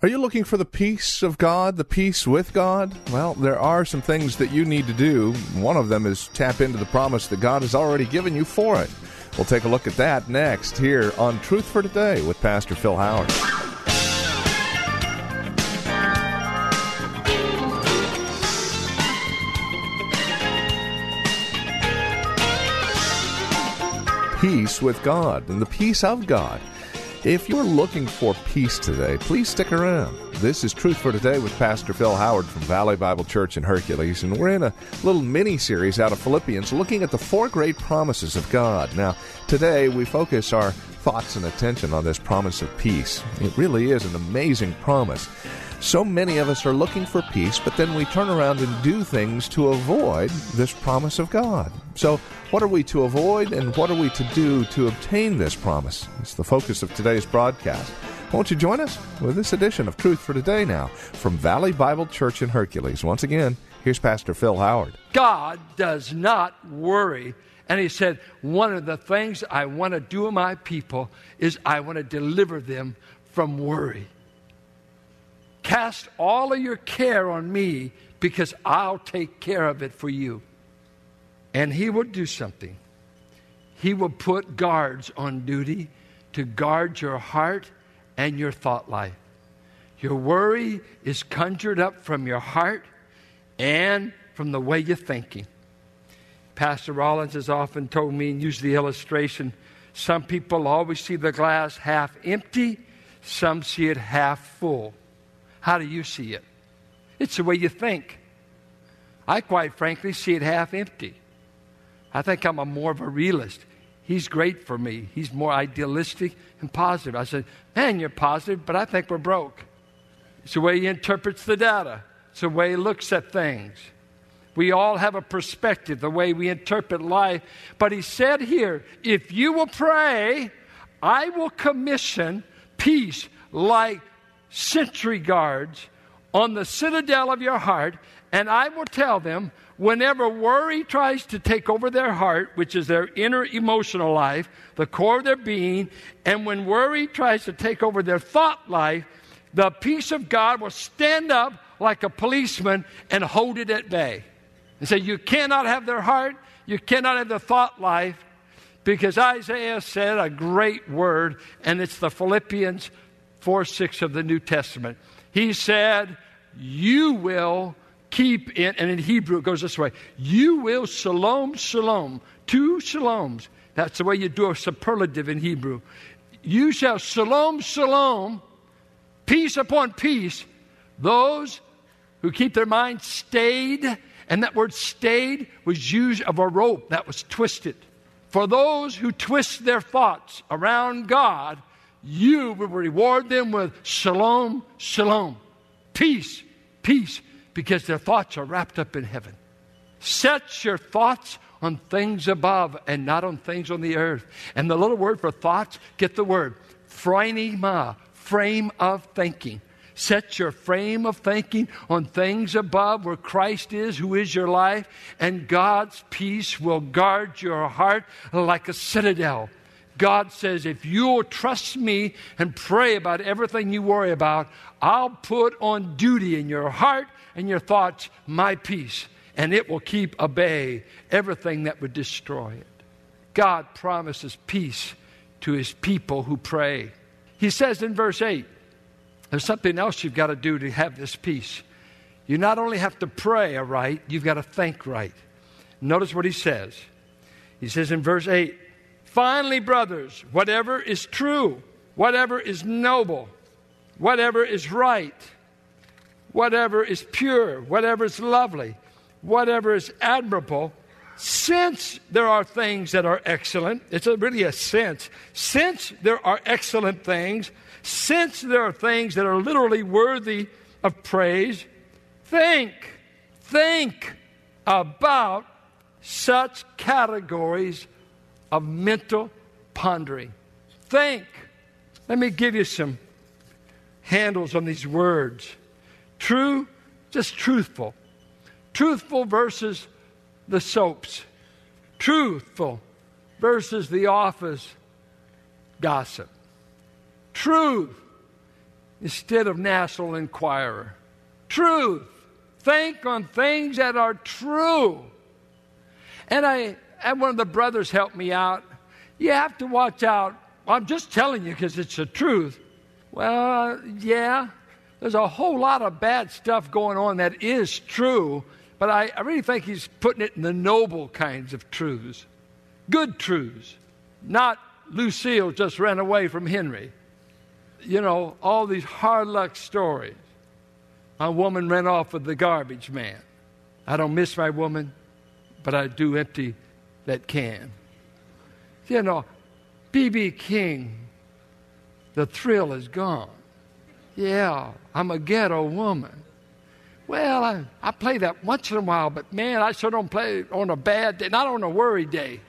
Are you looking for the peace of God, the peace with God? Well, there are some things that you need to do. One of them is tap into the promise that God has already given you for it. We'll take a look at that next here on Truth for Today with Pastor Phil Howard. Peace with God and the peace of God. If you're looking for peace today, please stick around. This is Truth for Today with Pastor Phil Howard from Valley Bible Church in Hercules, and we're in a little mini series out of Philippians looking at the four great promises of God. Now, today we focus our thoughts and attention on this promise of peace. It really is an amazing promise. So many of us are looking for peace, but then we turn around and do things to avoid this promise of God. So, what are we to avoid and what are we to do to obtain this promise? It's the focus of today's broadcast. Won't you join us with this edition of Truth for Today now from Valley Bible Church in Hercules? Once again, here's Pastor Phil Howard. God does not worry. And he said, One of the things I want to do with my people is I want to deliver them from worry. Cast all of your care on me because I'll take care of it for you. And he will do something. He will put guards on duty to guard your heart and your thought life. Your worry is conjured up from your heart and from the way you're thinking. Pastor Rollins has often told me and used the illustration some people always see the glass half empty, some see it half full. How do you see it? It's the way you think. I quite frankly see it half empty. I think I'm a more of a realist. He's great for me. He's more idealistic and positive. I said, Man, you're positive, but I think we're broke. It's the way he interprets the data, it's the way he looks at things. We all have a perspective, the way we interpret life. But he said here, if you will pray, I will commission peace like sentry guards on the citadel of your heart, and I will tell them whenever worry tries to take over their heart, which is their inner emotional life, the core of their being, and when worry tries to take over their thought life, the peace of God will stand up like a policeman and hold it at bay. And say, You cannot have their heart, you cannot have their thought life, because Isaiah said a great word, and it's the Philippians 4 6 of the New Testament. He said, You will keep in, and in Hebrew it goes this way you will shalom, shalom, two shaloms. That's the way you do a superlative in Hebrew. You shall shalom, shalom, peace upon peace, those who keep their minds stayed. And that word stayed was used of a rope that was twisted. For those who twist their thoughts around God, you will reward them with shalom, shalom, peace, peace, because their thoughts are wrapped up in heaven. Set your thoughts on things above and not on things on the earth. And the little word for thoughts, get the word, phronema, frame of thinking. Set your frame of thinking on things above where Christ is, who is your life, and God's peace will guard your heart like a citadel. God says, if you'll trust me and pray about everything you worry about, I'll put on duty in your heart and your thoughts my peace, and it will keep a bay everything that would destroy it. God promises peace to his people who pray. He says in verse 8, there's something else you've got to do to have this peace. You not only have to pray right, you've got to think right. Notice what he says. He says in verse 8, Finally, brothers, whatever is true, whatever is noble, whatever is right, whatever is pure, whatever is lovely, whatever is admirable, since there are things that are excellent, it's a, really a sense. Since there are excellent things, since there are things that are literally worthy of praise, think, think about such categories of mental pondering. Think. Let me give you some handles on these words. True, just truthful. Truthful versus the soaps. Truthful versus the office gossip. Truth instead of National Enquirer. Truth. Think on things that are true. And I had one of the brothers helped me out. You have to watch out. I'm just telling you because it's the truth. Well, yeah, there's a whole lot of bad stuff going on that is true, but I, I really think he's putting it in the noble kinds of truths. Good truths. Not Lucille just ran away from Henry. You know, all these hard luck stories. My woman ran off with the garbage man. I don't miss my woman, but I do empty that can. You know, B.B. King, the thrill is gone. Yeah, I'm a ghetto woman. Well, I, I play that once in a while, but man, I sure don't play on a bad day, not on a worry day.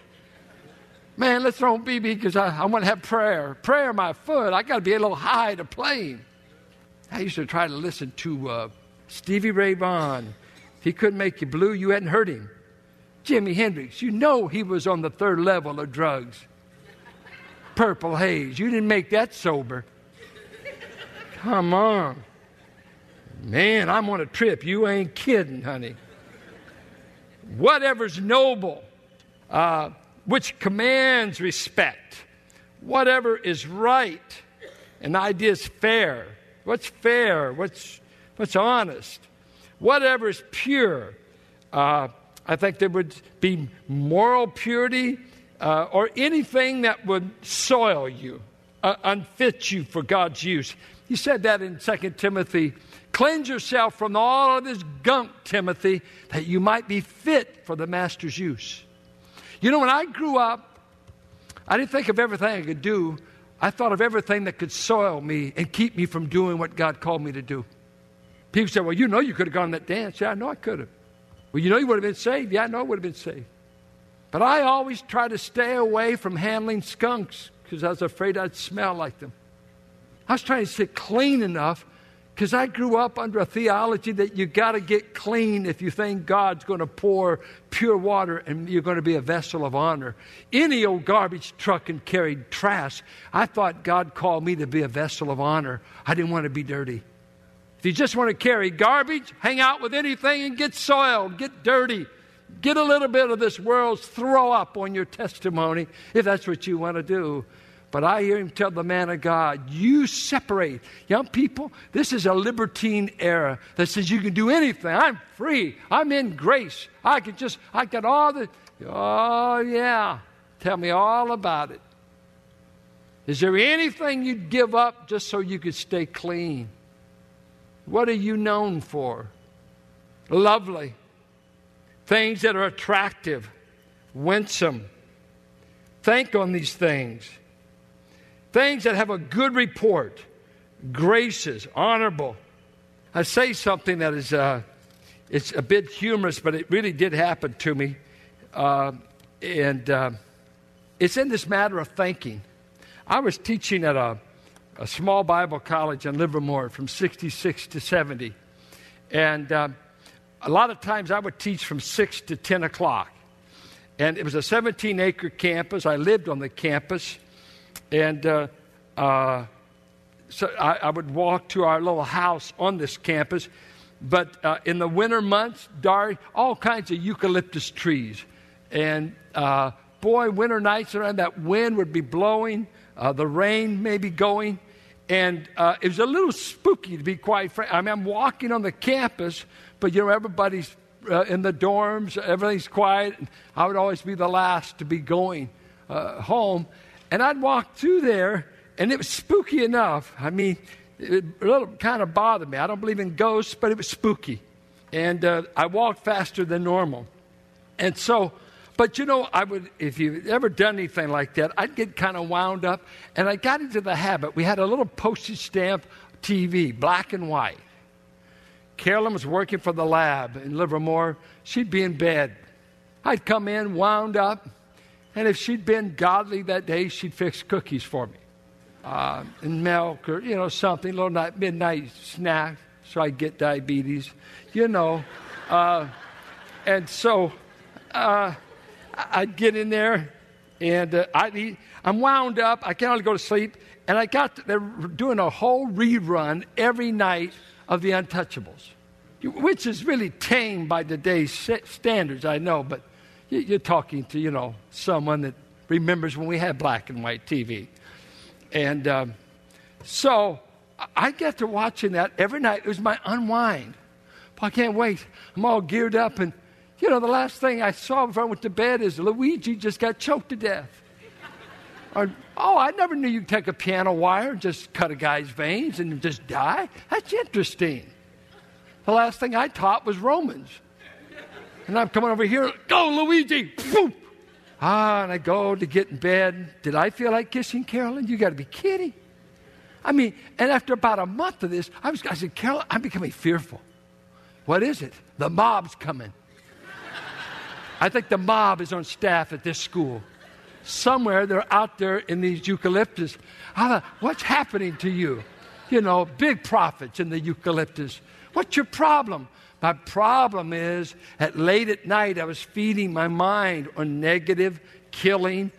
Man, let's throw BB because I, I want to have prayer. Prayer, my foot. I got to be a little high to play him. I used to try to listen to uh, Stevie Ray Vaughan. If he couldn't make you blue, you hadn't heard him. Jimi Hendrix, you know he was on the third level of drugs. Purple haze. You didn't make that sober. Come on. Man, I'm on a trip. You ain't kidding, honey. Whatever's noble, uh, which commands respect, whatever is right, an idea is fair. What's fair? What's, what's honest? Whatever is pure. Uh, I think there would be moral purity uh, or anything that would soil you, uh, unfit you for God's use. He said that in 2 Timothy. Cleanse yourself from all of this gunk, Timothy, that you might be fit for the master's use. You know, when I grew up, I didn't think of everything I could do. I thought of everything that could soil me and keep me from doing what God called me to do. People say, Well, you know you could have gone to that dance. Yeah, I know I could have. Well, you know you would have been saved. Yeah, I know I would have been saved. But I always try to stay away from handling skunks because I was afraid I'd smell like them. I was trying to stay clean enough because I grew up under a theology that you got to get clean if you think God's going to pour pure water and you're going to be a vessel of honor. Any old garbage truck can carry trash. I thought God called me to be a vessel of honor. I didn't want to be dirty. If you just want to carry garbage, hang out with anything and get soiled, get dirty, get a little bit of this world's throw up on your testimony, if that's what you want to do. But I hear him tell the man of God, you separate. Young people, this is a libertine era that says you can do anything. I'm free. I'm in grace. I can just, I got all the, oh yeah. Tell me all about it. Is there anything you'd give up just so you could stay clean? What are you known for? Lovely. Things that are attractive, winsome. Think on these things. Things that have a good report, graces, honorable. I say something that is uh, it's a bit humorous, but it really did happen to me. Uh, and uh, it's in this matter of thinking. I was teaching at a, a small Bible college in Livermore from 66 to 70. And uh, a lot of times I would teach from 6 to 10 o'clock. And it was a 17 acre campus. I lived on the campus. And uh, uh, so I, I, would walk to our little house on this campus. But uh, in the winter months, dark, all kinds of eucalyptus trees. And uh, boy, winter nights around, that wind would be blowing, uh, the rain may be going. And uh, it was a little spooky, to be quite frank. I mean, I'm walking on the campus, but you know, everybody's in the dorms, everything's quiet. I would always be the last to be going home. And I'd walk through there, and it was spooky enough. I mean, it a little kind of bothered me. I don't believe in ghosts, but it was spooky. And uh, I walked faster than normal. And so But you know, I would, if you've ever done anything like that, I'd get kind of wound up, and I got into the habit. We had a little postage stamp TV, black and white. Carolyn was working for the lab in Livermore. She'd be in bed. I'd come in, wound up, and if she'd been godly that day, she'd fix cookies for me. Uh, and milk or, you know, something, a little night, midnight snack, so I'd get diabetes, you know. Uh, and so, uh, I'd get in there and uh, I'd eat. I'm wound up. I can't hardly go to sleep. And I got, to, they're doing a whole rerun every night of The Untouchables, which is really tame by today's standards, I know, but you're talking to, you know, someone that remembers when we had black and white TV. And um, so I get to watching that every night. It was my unwind. I can't wait. I'm all geared up and you know, the last thing I saw before I went to bed is Luigi just got choked to death. Or, oh, I never knew you would take a piano wire and just cut a guy's veins and just die. That's interesting. The last thing I taught was Romans. And I'm coming over here, go, Luigi! Boom! Ah, and I go to get in bed. Did I feel like kissing Carolyn? You got to be kidding. I mean, and after about a month of this, I was, I said, Carolyn, I'm becoming fearful. What is it? The mob's coming. I think the mob is on staff at this school. Somewhere they're out there in these eucalyptus. I Thought, What's happening to you? You know, big prophets in the eucalyptus. What's your problem? My problem is at late at night I was feeding my mind on negative, killing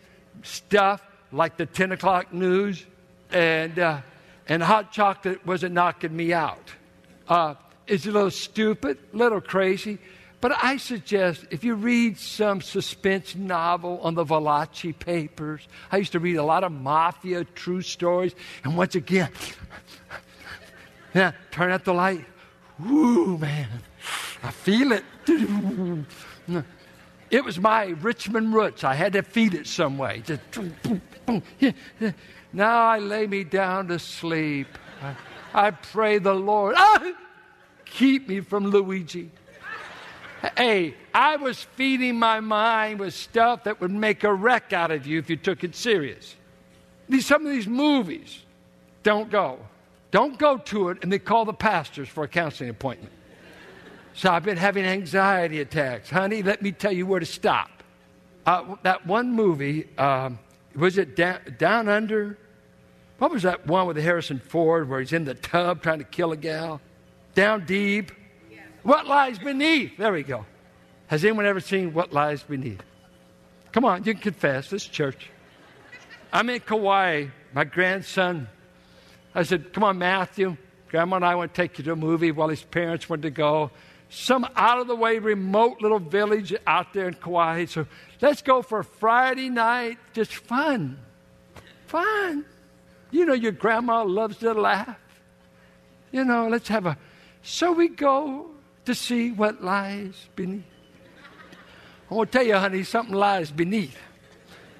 stuff like the 10 o'clock news, and, uh, and hot chocolate wasn't knocking me out. Uh, it's a little stupid, a little crazy, but I suggest if you read some suspense novel on the Valachi papers, I used to read a lot of mafia true stories, and once again, yeah, turn out the light. Woo, man, I feel it. It was my Richmond roots. I had to feed it some way. Now I lay me down to sleep. I, I pray the Lord, ah, keep me from Luigi. Hey, I was feeding my mind with stuff that would make a wreck out of you if you took it serious. These, some of these movies, don't go. Don't go to it and they call the pastors for a counseling appointment. So I've been having anxiety attacks. Honey, let me tell you where to stop. Uh, that one movie, um, was it down, down, Under? What was that one with Harrison Ford where he's in the tub trying to kill a gal? Down Deep. What lies beneath? There we go. Has anyone ever seen what lies beneath? Come on, you can confess. This church. I'm in Kauai. My grandson. I said, Come on, Matthew. Grandma and I want to take you to a movie while his parents went to go. Some out of the way, remote little village out there in Kauai. So let's go for a Friday night. Just fun. Fun. You know, your grandma loves to laugh. You know, let's have a. So we go to see what lies beneath. I want to tell you, honey, something lies beneath.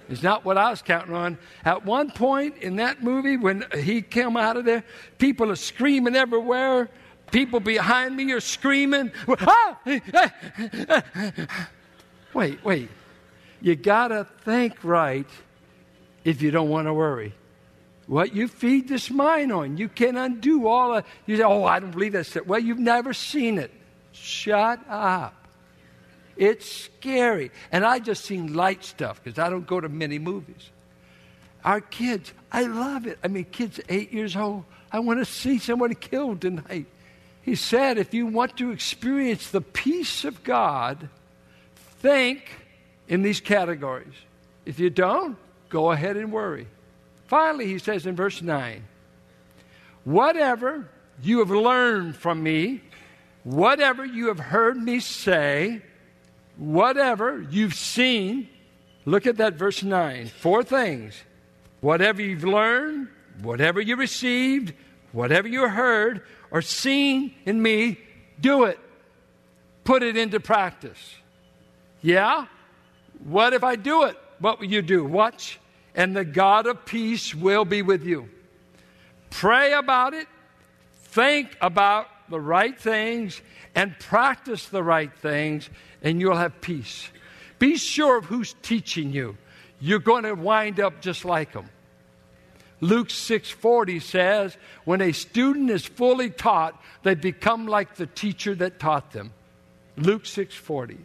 It's not what I was counting on. At one point in that movie, when he came out of there, people are screaming everywhere. People behind me are screaming. Ah! wait, wait. You got to think right if you don't want to worry. What you feed this mind on, you can undo all of. You say, "Oh, I don't believe that." Well, you've never seen it. Shut up. It's scary. And I just seen light stuff because I don't go to many movies. Our kids, I love it. I mean, kids eight years old, I want to see someone killed tonight. He said, if you want to experience the peace of God, think in these categories. If you don't, go ahead and worry. Finally, he says in verse 9, whatever you have learned from me whatever you have heard me say, whatever you've seen, look at that verse 9. Four things. Whatever you've learned, whatever you received, whatever you heard or seen in me, do it. Put it into practice. Yeah? What if I do it? What will you do? Watch, and the God of peace will be with you. Pray about it. Think about the right things and practice the right things, and you'll have peace. Be sure of who's teaching you. You're going to wind up just like them. Luke 6:40 says, when a student is fully taught, they become like the teacher that taught them. Luke 6:40.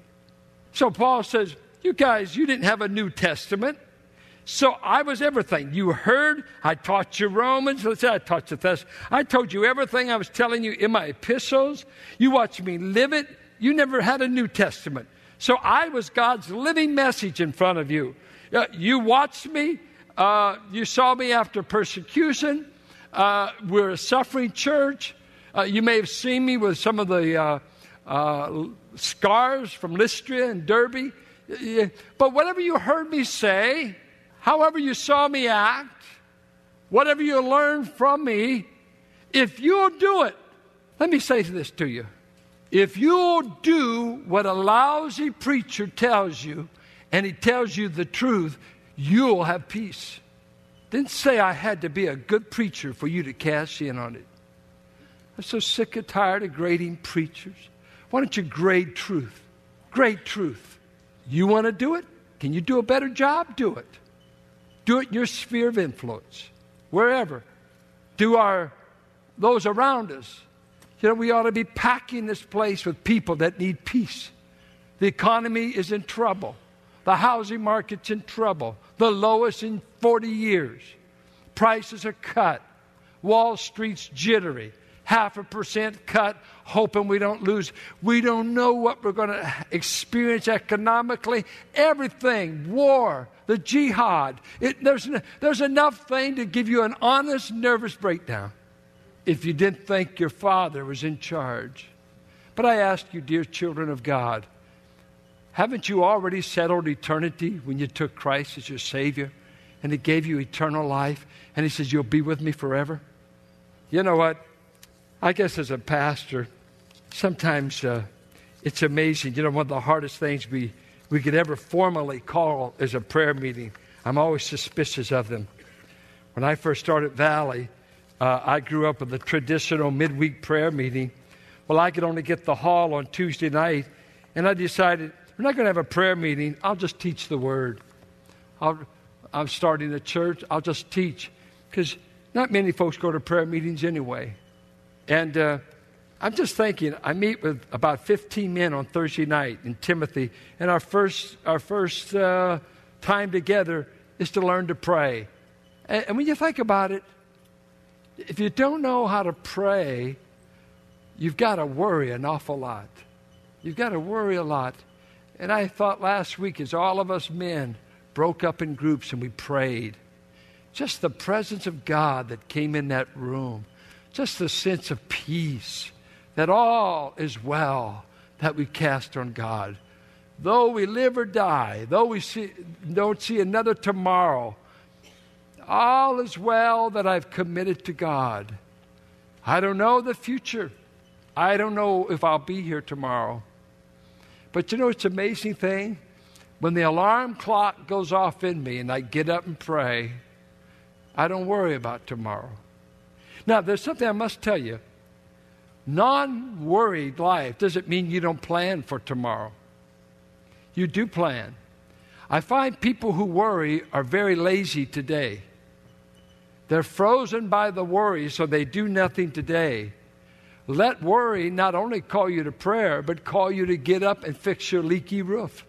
So Paul says, you guys, you didn't have a New Testament. So I was everything. You heard, I taught you Romans. Let's say I taught you this. I told you everything I was telling you in my epistles. You watched me live it. You never had a New Testament. So I was God's living message in front of you. Uh, you watched me. Uh, you saw me after persecution. Uh, we're a suffering church. Uh, you may have seen me with some of the uh, uh, scars from Lystra and Derbe. But whatever you heard me say, however you saw me act, whatever you learned from me, if you'll do it, let me say this to you. If you'll do what a lousy preacher tells you, and he tells you the truth, you'll have peace. Didn't say I had to be a good preacher for you to cash in on it. I'm so sick and tired of grading preachers. Why don't you grade truth? Grade truth. You want to do it? Can you do a better job? Do it. Do it in your sphere of influence, wherever. Do our those around us. You know, we ought to be packing this place with people that need peace. The economy is in trouble. The housing market's in trouble, the lowest in 40 years. Prices are cut. Wall Street's jittery. Half a percent cut, hoping we don't lose. We don't know what we're going to experience economically. Everything, war, the jihad. It, there's, there's enough thing to give you an honest, nervous breakdown if you didn't think your father was in charge. But I ask you, dear children of God, haven't you already settled eternity when you took Christ as your Savior and He gave you eternal life and He says, You'll be with me forever? You know what? I guess as a pastor, sometimes uh, it's amazing. You know, one of the hardest things we, we could ever formally call as a prayer meeting. I'm always suspicious of them. When I first started Valley, uh, I grew up with a traditional midweek prayer meeting. Well, I could only get the hall on Tuesday night, and I decided we're not going to have a prayer meeting. I'll just teach the word. i am starting a church. I'll just teach. Because not many folks go to prayer meetings anyway. And uh, I'm just thinking, I meet with about 15 men on Thursday night in Timothy, and our first, our first uh, time together is to learn to pray. And, and when you think about it, if you don't know how to pray, you've got to worry an awful lot. You've got to worry a lot. And I thought last week, as all of us men broke up in groups and we prayed, just the presence of God that came in that room, just the sense of peace that all is well that we cast on God. Though we live or die, though we see, don't see another tomorrow, all is well that I've committed to God. I don't know the future. I don't know if I'll be here tomorrow. But you know, it's an amazing thing. When the alarm clock goes off in me and I get up and pray, I don't worry about tomorrow. Now, there's something I must tell you. Non worried life doesn't mean you don't plan for tomorrow. You do plan. I find people who worry are very lazy today. They're frozen by the worry, so they do nothing today. Let worry not only call you to prayer, but call you to get up and fix your leaky roof.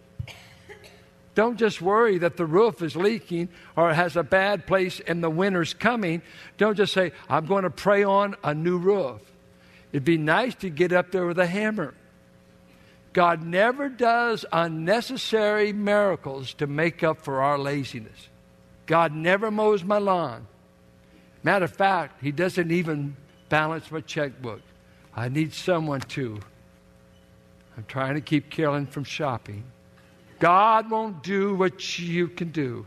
Don't just worry that the roof is leaking or has a bad place and the winter's coming. Don't just say, I'm going to pray on a new roof. It'd be nice to get up there with a hammer. God never does unnecessary miracles to make up for our laziness. God never mows my lawn. Matter of fact, He doesn't even balance my checkbook. I need someone to. I'm trying to keep Carolyn from shopping. God won't do what you can do.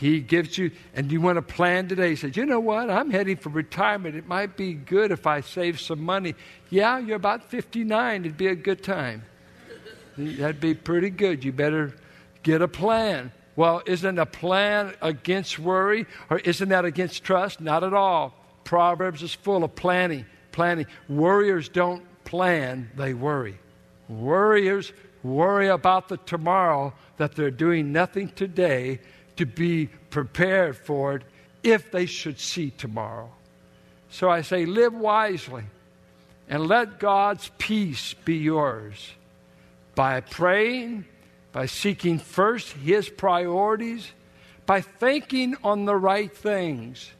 He gives you, and you want to plan today. He says, You know what? I'm heading for retirement. It might be good if I save some money. Yeah, you're about 59. It'd be a good time. That'd be pretty good. You better get a plan. Well, isn't a plan against worry or isn't that against trust? Not at all. Proverbs is full of planning planning. Worriers don't plan, they worry. Worriers worry about the tomorrow, that they're doing nothing today to be prepared for it if they should see tomorrow. So I say, live wisely and let God's peace be yours by praying, by seeking first His priorities, by thinking on the right things.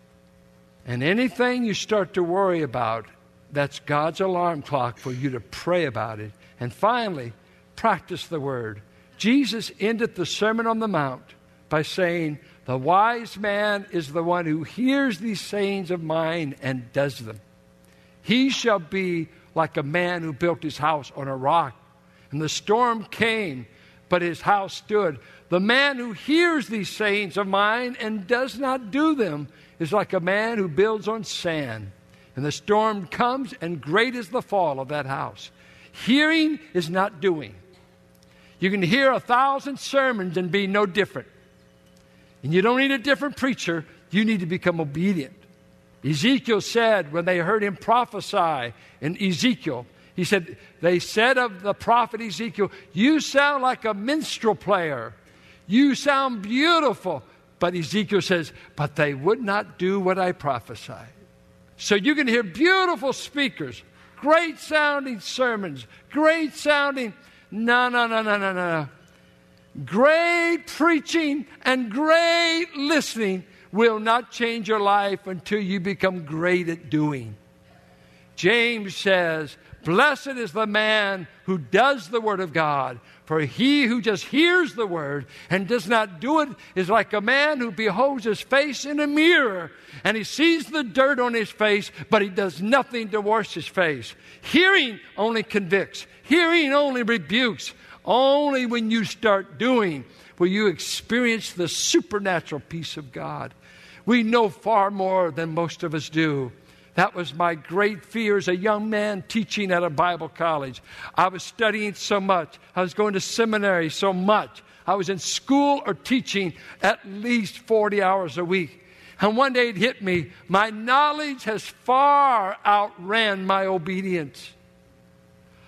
And anything you start to worry about, that's God's alarm clock for you to pray about it. And finally, practice the word. Jesus ended the Sermon on the Mount by saying, The wise man is the one who hears these sayings of mine and does them. He shall be like a man who built his house on a rock. And the storm came, but his house stood. The man who hears these sayings of mine and does not do them is like a man who builds on sand. And the storm comes, and great is the fall of that house. Hearing is not doing. You can hear a thousand sermons and be no different. And you don't need a different preacher, you need to become obedient. Ezekiel said when they heard him prophesy in Ezekiel, he said, They said of the prophet Ezekiel, You sound like a minstrel player. You sound beautiful. But Ezekiel says, But they would not do what I prophesied. So you can hear beautiful speakers, great sounding sermons, great sounding. No, no, no, no, no, no. Great preaching and great listening will not change your life until you become great at doing. James says, Blessed is the man who does the word of God, for he who just hears the word and does not do it is like a man who beholds his face in a mirror and he sees the dirt on his face, but he does nothing to wash his face. Hearing only convicts, hearing only rebukes. Only when you start doing will you experience the supernatural peace of God. We know far more than most of us do. That was my great fear as a young man teaching at a Bible college. I was studying so much, I was going to seminary so much. I was in school or teaching at least 40 hours a week. And one day it hit me my knowledge has far outran my obedience.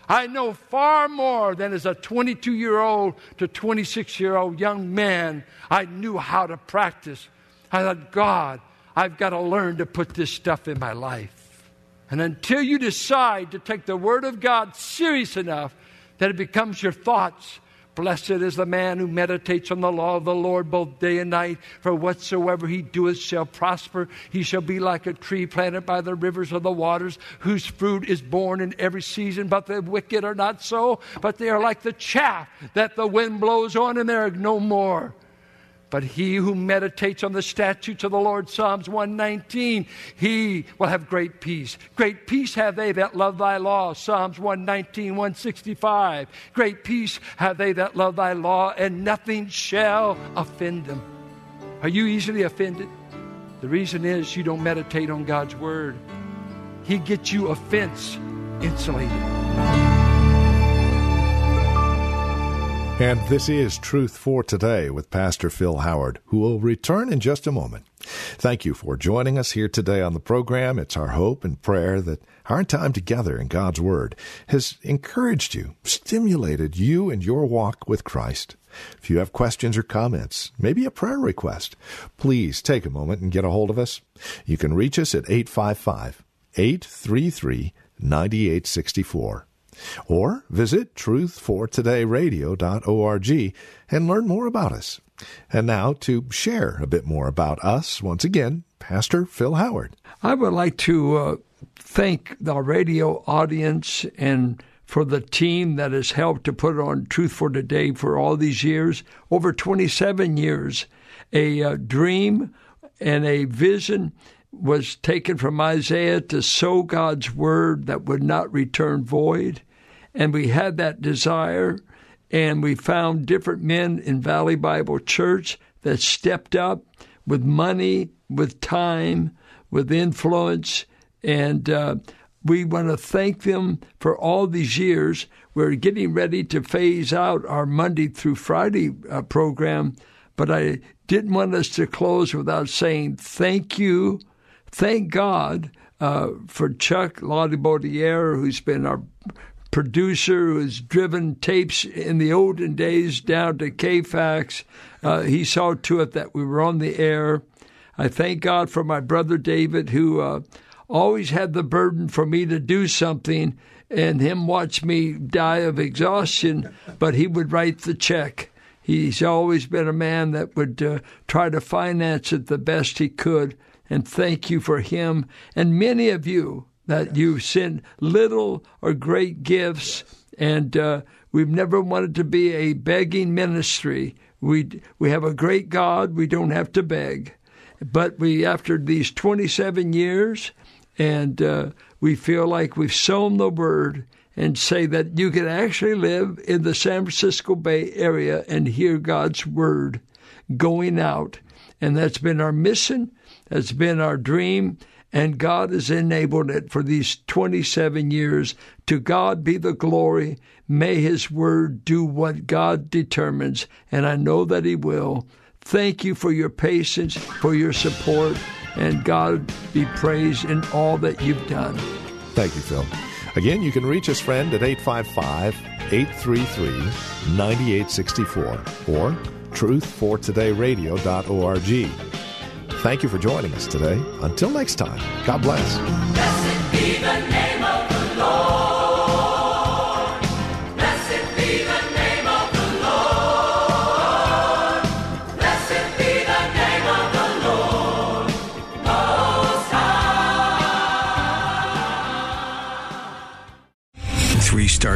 I know far more than as a 22 year old to 26 year old young man, I knew how to practice I thought, God, I've got to learn to put this stuff in my life. And until you decide to take the Word of God serious enough that it becomes your thoughts, Blessed is the man who meditates on the law of the Lord both day and night, for whatsoever he doeth shall prosper. He shall be like a tree planted by the rivers of the waters, whose fruit is borne in every season. But the wicked are not so, but they are like the chaff that the wind blows on, and they are no more. But he who meditates on the statutes of the Lord, Psalms 119, he will have great peace. Great peace have they that love thy law, Psalms 119, 165. Great peace have they that love thy law, and nothing shall offend them. Are you easily offended? The reason is you don't meditate on God's word. He gets you offense insulated. And this is Truth for Today with Pastor Phil Howard, who will return in just a moment. Thank you for joining us here today on the program. It's our hope and prayer that our time together in God's Word has encouraged you, stimulated you in your walk with Christ. If you have questions or comments, maybe a prayer request, please take a moment and get a hold of us. You can reach us at 855 833 9864 or visit truthfortodayradio.org and learn more about us. And now to share a bit more about us, once again, Pastor Phil Howard. I would like to uh, thank the radio audience and for the team that has helped to put on Truth for Today for all these years, over 27 years. A uh, dream and a vision was taken from Isaiah to sow God's word that would not return void. And we had that desire, and we found different men in Valley Bible Church that stepped up with money, with time, with influence, and uh, we want to thank them for all these years. We're getting ready to phase out our Monday through Friday uh, program, but I didn't want us to close without saying thank you Thank God uh, for Chuck Laudibaudiere, who's been our producer who has driven tapes in the olden days down to KFAX. Uh, he saw to it that we were on the air. I thank God for my brother David, who uh, always had the burden for me to do something, and him watch me die of exhaustion, but he would write the check. He's always been a man that would uh, try to finance it the best he could. And thank you for him and many of you that you've send little or great gifts. And uh, we've never wanted to be a begging ministry. We we have a great God. We don't have to beg, but we after these 27 years, and uh, we feel like we've sown the word and say that you can actually live in the San Francisco Bay Area and hear God's word going out. And that's been our mission, that's been our dream, and God has enabled it for these 27 years. To God be the glory. May His word do what God determines, and I know that He will. Thank you for your patience, for your support, and God be praised in all that you've done. Thank you, Phil. Again, you can reach us, friend, at 855 833 9864 or truthfortodayradio.org. Thank you for joining us today. Until next time, God bless.